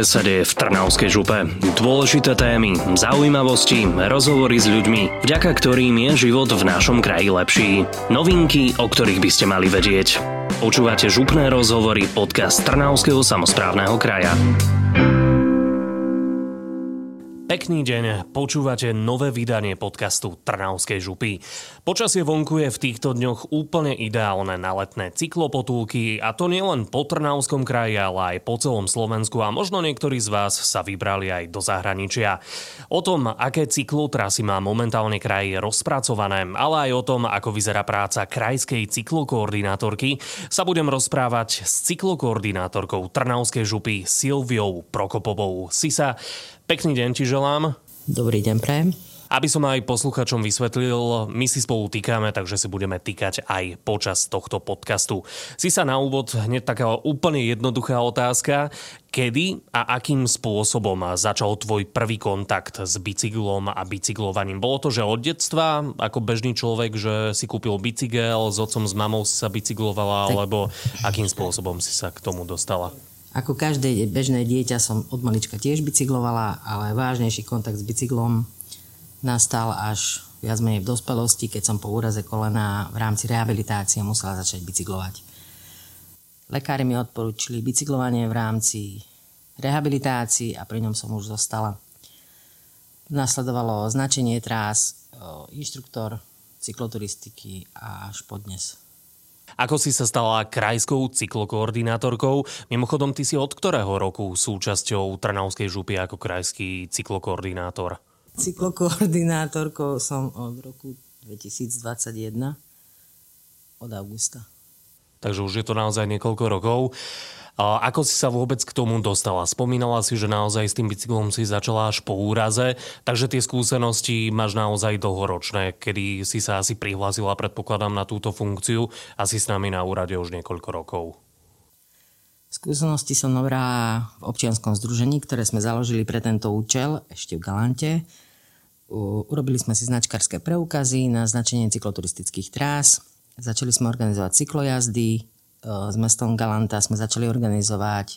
ktoré sa deje v Trnavskej župe. Dôležité témy, zaujímavosti, rozhovory s ľuďmi, vďaka ktorým je život v našom kraji lepší. Novinky, o ktorých by ste mali vedieť. Počúvate župné rozhovory podcast Trnavského samozprávneho kraja. Pekný deň, počúvate nové vydanie podcastu Trnavskej župy. Počasie vonku je v týchto dňoch úplne ideálne na letné cyklopotulky a to nielen po Trnavskom kraji, ale aj po celom Slovensku a možno niektorí z vás sa vybrali aj do zahraničia. O tom, aké cyklotrasy má momentálne kraj rozpracované, ale aj o tom, ako vyzerá práca krajskej cyklokoordinátorky, sa budem rozprávať s cyklokoordinátorkou Trnavskej župy Silviou Prokopovou. Sisa, Pekný deň ti želám. Dobrý deň, prajem. Aby som aj posluchačom vysvetlil, my si spolu týkame, takže si budeme týkať aj počas tohto podcastu. Si sa na úvod hneď taká úplne jednoduchá otázka. Kedy a akým spôsobom začal tvoj prvý kontakt s bicyklom a bicyklovaním? Bolo to, že od detstva, ako bežný človek, že si kúpil bicykel, s otcom, s mamou si sa bicyklovala, alebo akým spôsobom si sa k tomu dostala? Ako každé bežné dieťa som od malička tiež bicyklovala, ale vážnejší kontakt s bicyklom nastal až viac menej v dospelosti, keď som po úraze kolena v rámci rehabilitácie musela začať bicyklovať. Lekári mi odporúčili bicyklovanie v rámci rehabilitácií a pri ňom som už zostala. Nasledovalo značenie trás, inštruktor cykloturistiky a až po dnes. Ako si sa stala krajskou cyklokoordinátorkou? Mimochodom, ty si od ktorého roku súčasťou Trnavskej župy ako krajský cyklokoordinátor? Cyklokoordinátorkou som od roku 2021, od augusta. Takže už je to naozaj niekoľko rokov. Ako si sa vôbec k tomu dostala? Spomínala si, že naozaj s tým bicyklom si začala až po úraze, takže tie skúsenosti máš naozaj dlhoročné, kedy si sa asi prihlásila, predpokladám, na túto funkciu a si s nami na úrade už niekoľko rokov. Skúsenosti som nabrala v občianskom združení, ktoré sme založili pre tento účel ešte v Galante. Urobili sme si značkarské preukazy na značenie cykloturistických trás, začali sme organizovať cyklojazdy, s mestom Galanta sme začali organizovať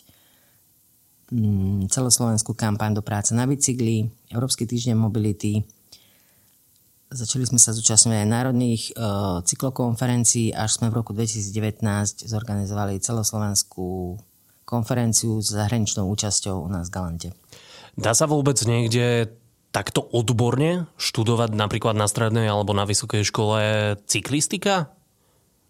mm, celoslovenskú kampaň do práce na bicykli, Európsky týždeň mobility. Začali sme sa zúčastňovať aj národných uh, cyklokonferencií, až sme v roku 2019 zorganizovali celoslovenskú konferenciu s zahraničnou účasťou u nás v Galante. Dá sa vôbec niekde takto odborne študovať napríklad na strednej alebo na vysokej škole cyklistika?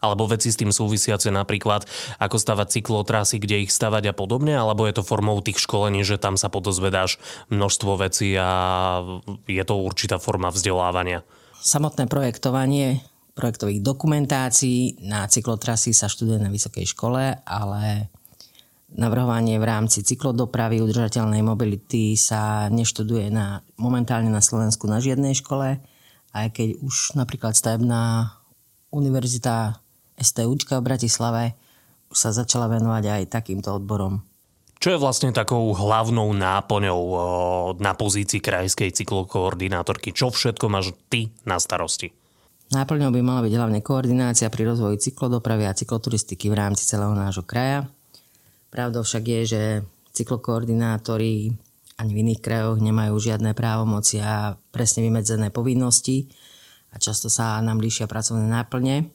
Alebo veci s tým súvisiace napríklad, ako stavať cyklotrasy, kde ich stavať a podobne, alebo je to formou tých školení, že tam sa podozvedáš množstvo vecí a je to určitá forma vzdelávania? Samotné projektovanie projektových dokumentácií na cyklotrasy sa študuje na vysokej škole, ale navrhovanie v rámci cyklodopravy udržateľnej mobility sa neštuduje na, momentálne na Slovensku na žiadnej škole, aj keď už napríklad stavebná univerzita STUčka v Bratislave už sa začala venovať aj takýmto odborom. Čo je vlastne takou hlavnou náplňou na pozícii krajskej cyklokoordinátorky? Čo všetko máš ty na starosti? Náplňou by mala byť hlavne koordinácia pri rozvoji cyklodopravy a cykloturistiky v rámci celého nášho kraja. Pravdou však je, že cyklokoordinátori ani v iných krajoch nemajú žiadne právomoci a presne vymedzené povinnosti a často sa nám líšia pracovné náplne.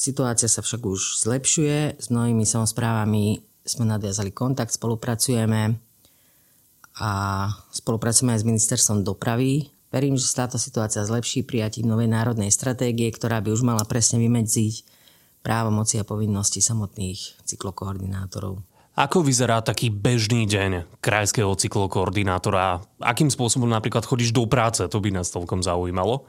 Situácia sa však už zlepšuje, s mnohými samozprávami sme nadviazali kontakt, spolupracujeme a spolupracujeme aj s ministerstvom dopravy. Verím, že sa táto situácia zlepší prijatím novej národnej stratégie, ktorá by už mala presne vymedziť právomoci a povinnosti samotných cyklokoordinátorov. Ako vyzerá taký bežný deň krajského cyklokoordinátora? Akým spôsobom napríklad chodíš do práce? To by nás celkom zaujímalo.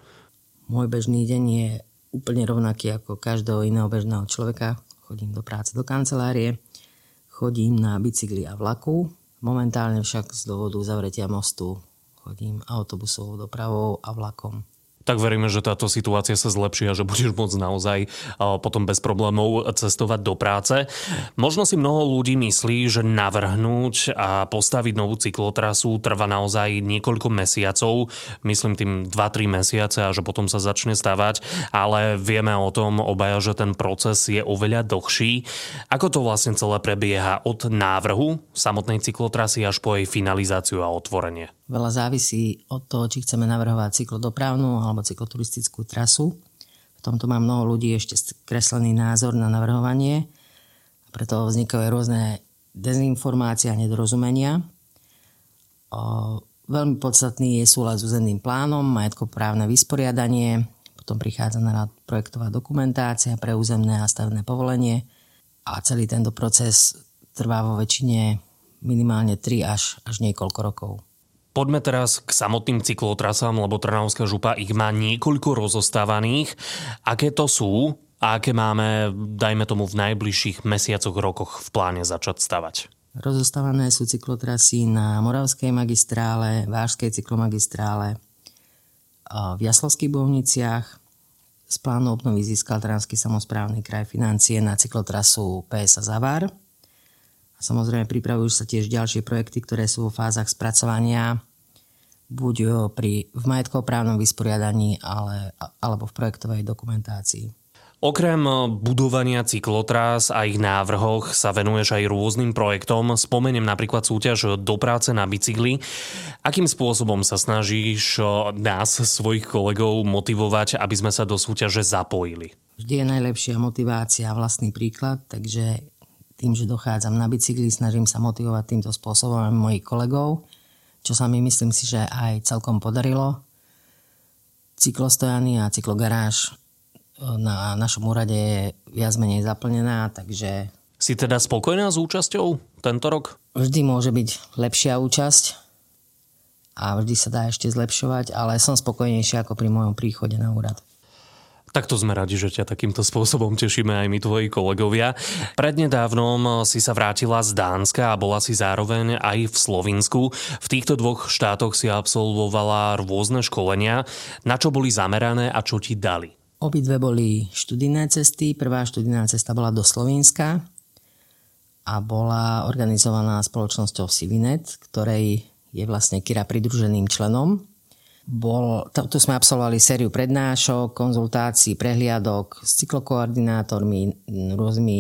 Môj bežný deň je úplne rovnaký ako každého iného bežného človeka. Chodím do práce do kancelárie, chodím na bicykli a vlaku. Momentálne však z dôvodu zavretia mostu chodím autobusovou dopravou a vlakom. Tak veríme, že táto situácia sa zlepší a že budeš môcť naozaj potom bez problémov cestovať do práce. Možno si mnoho ľudí myslí, že navrhnúť a postaviť novú cyklotrasu trvá naozaj niekoľko mesiacov, myslím tým 2-3 mesiace a že potom sa začne stavať, ale vieme o tom obaja, že ten proces je oveľa dlhší. Ako to vlastne celé prebieha od návrhu samotnej cyklotrasy až po jej finalizáciu a otvorenie? Veľa závisí od toho, či chceme navrhovať cyklodopravnú alebo cykloturistickú trasu. V tomto má mnoho ľudí ešte kreslený názor na navrhovanie a preto vznikajú rôzne dezinformácie a nedorozumenia. O, veľmi podstatný je súľad s územným plánom, majetkoprávne vysporiadanie, potom prichádza na rad projektová dokumentácia pre územné a stavebné povolenie a celý tento proces trvá vo väčšine minimálne 3 až, až niekoľko rokov. Poďme teraz k samotným cyklotrasám, lebo Trnavská župa ich má niekoľko rozostávaných. Aké to sú a aké máme, dajme tomu, v najbližších mesiacoch, rokoch v pláne začať stavať? Rozostávané sú cyklotrasy na Moravskej magistrále, Vážskej cyklomagistrále, v Jaslovských Bohniciach. Z plánu obnovy získal Trnavský samozprávny kraj financie na cyklotrasu PSA Zavar – Samozrejme pripravujú sa tiež ďalšie projekty, ktoré sú v fázach spracovania, buď pri, v majetkoprávnom vysporiadaní, ale, alebo v projektovej dokumentácii. Okrem budovania cyklotrás a ich návrhoch sa venuješ aj rôznym projektom. Spomeniem napríklad súťaž do práce na bicykli. Akým spôsobom sa snažíš nás, svojich kolegov, motivovať, aby sme sa do súťaže zapojili? Vždy je najlepšia motivácia vlastný príklad, takže tým, že dochádzam na bicykli, snažím sa motivovať týmto spôsobom aj mojich kolegov, čo sa mi myslím si, že aj celkom podarilo. Cyklostojany a cyklogaráž e, na našom úrade je viac menej zaplnená, takže... Si teda spokojná s účasťou tento rok? Vždy môže byť lepšia účasť a vždy sa dá ešte zlepšovať, ale som spokojnejšia ako pri mojom príchode na úrad. Takto sme radi, že ťa takýmto spôsobom tešíme aj my tvoji kolegovia. Prednedávnom si sa vrátila z Dánska a bola si zároveň aj v Slovinsku. V týchto dvoch štátoch si absolvovala rôzne školenia. Na čo boli zamerané a čo ti dali? Obidve boli študijné cesty. Prvá študijná cesta bola do Slovenska a bola organizovaná spoločnosťou Sivinet, ktorej je vlastne Kira pridruženým členom bol, tu sme absolvovali sériu prednášok, konzultácií, prehliadok s cyklokoordinátormi, rôznymi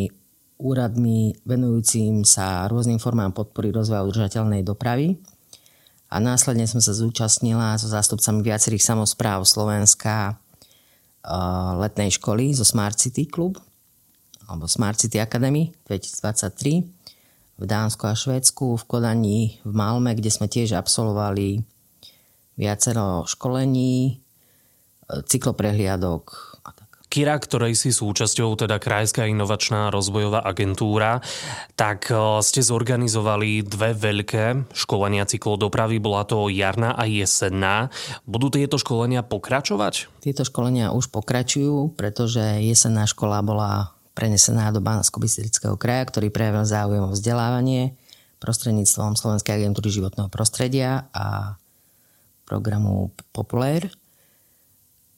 úradmi venujúcim sa rôznym formám podpory rozvoja udržateľnej dopravy. A následne som sa zúčastnila so zástupcami viacerých samozpráv Slovenska letnej školy zo Smart City Club alebo Smart City Academy 2023 v Dánsku a Švédsku, v Kodani, v Malme, kde sme tiež absolvovali viacero školení, e, cykloprehliadok Kira, ktorej si súčasťou, teda Krajská inovačná rozvojová agentúra, tak e, ste zorganizovali dve veľké školenia cyklodopravy. Bola to jarná a jesenná. Budú tieto školenia pokračovať? Tieto školenia už pokračujú, pretože jesenná škola bola prenesená do bansko kraja, ktorý prejavil záujem o vzdelávanie prostredníctvom Slovenskej agentúry životného prostredia a programu Popular.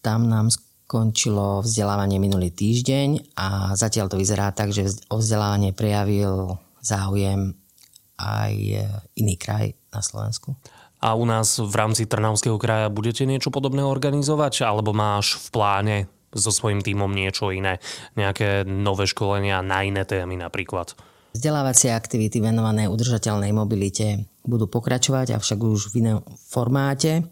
Tam nám skončilo vzdelávanie minulý týždeň a zatiaľ to vyzerá tak, že o vzdelávanie prejavil záujem aj iný kraj na Slovensku. A u nás v rámci Trnavského kraja budete niečo podobné organizovať? Alebo máš v pláne so svojím týmom niečo iné? Nejaké nové školenia na iné témy napríklad? Vzdelávacie aktivity venované udržateľnej mobilite budú pokračovať, avšak už v inom formáte.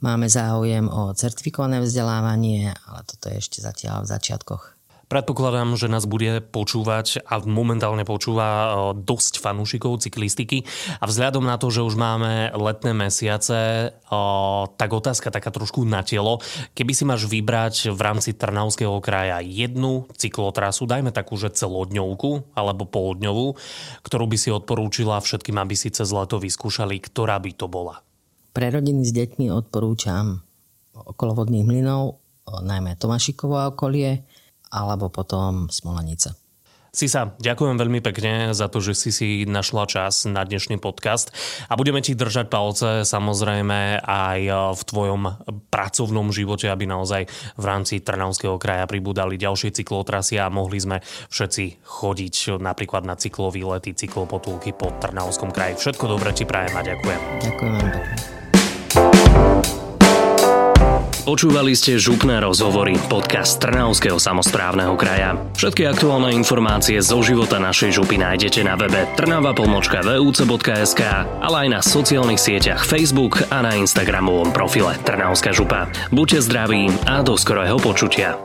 Máme záujem o certifikované vzdelávanie, ale toto je ešte zatiaľ v začiatkoch. Predpokladám, že nás bude počúvať a momentálne počúva e, dosť fanúšikov cyklistiky a vzhľadom na to, že už máme letné mesiace, e, tak otázka taká trošku na telo. Keby si máš vybrať v rámci Trnavského kraja jednu cyklotrasu, dajme takú, že celodňovku alebo poldňovú, ktorú by si odporúčila všetkým, aby si cez leto vyskúšali, ktorá by to bola? Pre rodiny s deťmi odporúčam okolo vodných mlynov, najmä Tomášikovo okolie, alebo potom Smolanica. Sisa, ďakujem veľmi pekne za to, že si si našla čas na dnešný podcast a budeme ti držať palce samozrejme aj v tvojom pracovnom živote, aby naozaj v rámci Trnavského kraja pribúdali ďalšie cyklotrasy a mohli sme všetci chodiť napríklad na cyklový lety, cyklopotulky po Trnavskom kraji. Všetko dobré ti prajem a ďakujem. Ďakujem veľmi pekne. Počúvali ste župné rozhovory, podcast Trnavského samozprávneho kraja. Všetky aktuálne informácie zo života našej župy nájdete na webe trnava.vuc.sk, ale aj na sociálnych sieťach Facebook a na Instagramovom profile Trnavská župa. Buďte zdraví a do skorého počutia.